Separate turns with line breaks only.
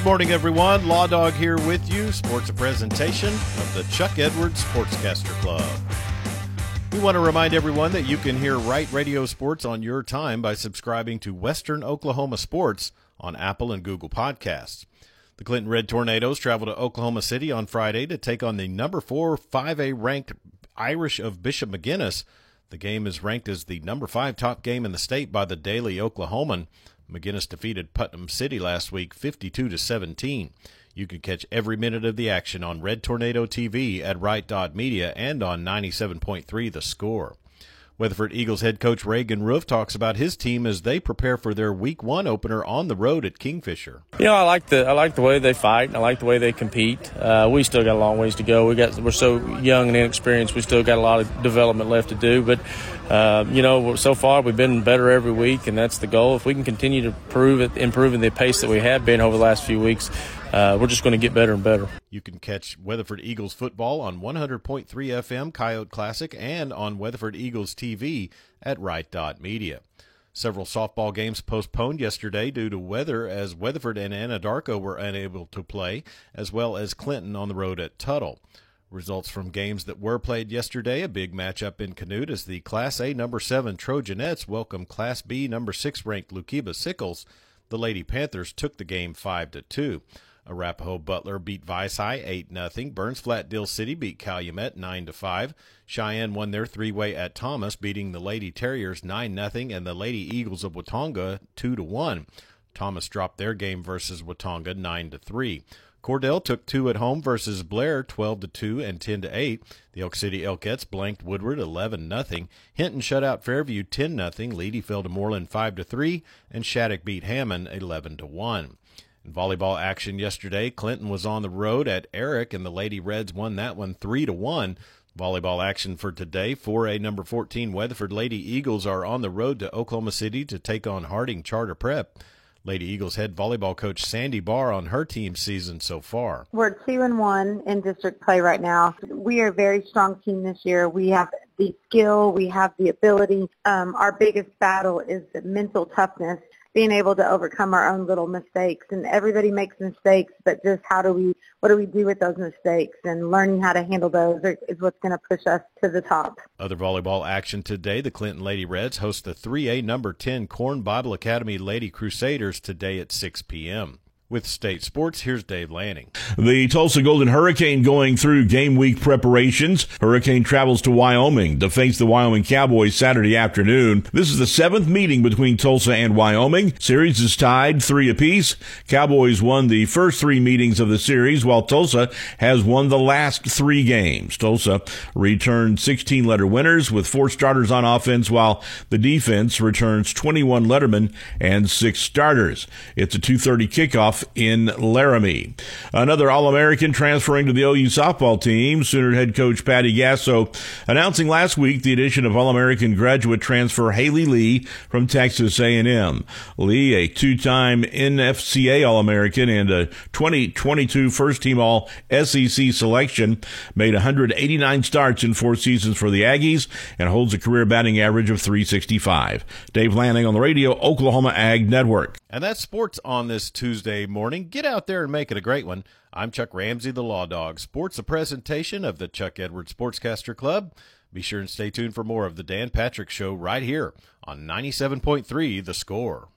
Good morning, everyone. Law Dog here with you. Sports a presentation of the Chuck Edwards Sportscaster Club. We want to remind everyone that you can hear Right Radio Sports on your time by subscribing to Western Oklahoma Sports on Apple and Google Podcasts. The Clinton Red Tornadoes travel to Oklahoma City on Friday to take on the number four 5A ranked Irish of Bishop McGuinness. The game is ranked as the number five top game in the state by the Daily Oklahoman. McGuinness defeated Putnam City last week 52 to 17. You can catch every minute of the action on Red Tornado TV at Right Media and on 97.3 The Score. Weatherford Eagles head coach Reagan Roof talks about his team as they prepare for their Week One opener on the road at Kingfisher.
You know, I like the I like the way they fight. I like the way they compete. Uh, we still got a long ways to go. We got we're so young and inexperienced. We still got a lot of development left to do. But uh, you know, so far we've been better every week, and that's the goal. If we can continue to prove it, improving the pace that we have been over the last few weeks, uh, we're just going to get better and better.
You can catch Weatherford Eagles football on 100.3 FM Coyote Classic and on Weatherford Eagles TV at Right Dot Media. Several softball games postponed yesterday due to weather as Weatherford and Anadarko were unable to play, as well as Clinton on the road at Tuttle. Results from games that were played yesterday, a big matchup in Canute as the Class A number 7 Trojanettes welcome Class B number 6 ranked Lookeba Sickles. The Lady Panthers took the game 5 to 2. Arapaho Butler beat Vici 8 0. Burns Flat Dill City beat Calumet 9 to 5. Cheyenne won their three way at Thomas, beating the Lady Terriers 9 0 and the Lady Eagles of Watonga 2 to 1. Thomas dropped their game versus Watonga 9 to 3. Cordell took two at home versus Blair 12 to 2 and 10 to 8. The Elk City Elkettes blanked Woodward 11 0. Hinton shut out Fairview 10 0. Leedy fell to Mooreland 5 to 3 and Shattuck beat Hammond 11 to 1. In volleyball action yesterday, Clinton was on the road at Erick, and the Lady Reds won that one three to one. Volleyball action for today. 4A number 14 Weatherford Lady Eagles are on the road to Oklahoma City to take on Harding Charter Prep. Lady Eagles head volleyball coach Sandy Barr on her team's season so far.
We're two and one in district play right now. We are a very strong team this year. We have the skill, we have the ability. Um, our biggest battle is the mental toughness being able to overcome our own little mistakes. And everybody makes mistakes but just how do we what do we do with those mistakes? And learning how to handle those is what's going to push us to the top.
Other volleyball action today the clinton lady reds host the 3a number 10 corn bible academy lady crusaders today at 6 p.m with state sports, here's Dave Lanning.
The Tulsa Golden Hurricane going through game week preparations. Hurricane travels to Wyoming to face the Wyoming Cowboys Saturday afternoon. This is the seventh meeting between Tulsa and Wyoming. Series is tied three apiece. Cowboys won the first three meetings of the series, while Tulsa has won the last three games. Tulsa returned 16 letter winners with four starters on offense, while the defense returns 21 lettermen and six starters. It's a 2:30 kickoff in Laramie. Another All-American transferring to the OU softball team, Sooner head coach Patty Gasso announcing last week the addition of All-American graduate transfer Haley Lee from Texas A&M. Lee, a two-time NFCA All-American and a 2022 first-team All-SEC selection, made 189 starts in four seasons for the Aggies and holds a career batting average of 365. Dave Lanning on the radio, Oklahoma Ag Network.
And that's sports on this Tuesday morning. Get out there and make it a great one. I'm Chuck Ramsey, the Law Dog. Sports, a presentation of the Chuck Edwards Sportscaster Club. Be sure and stay tuned for more of the Dan Patrick Show right here on 97.3 The Score.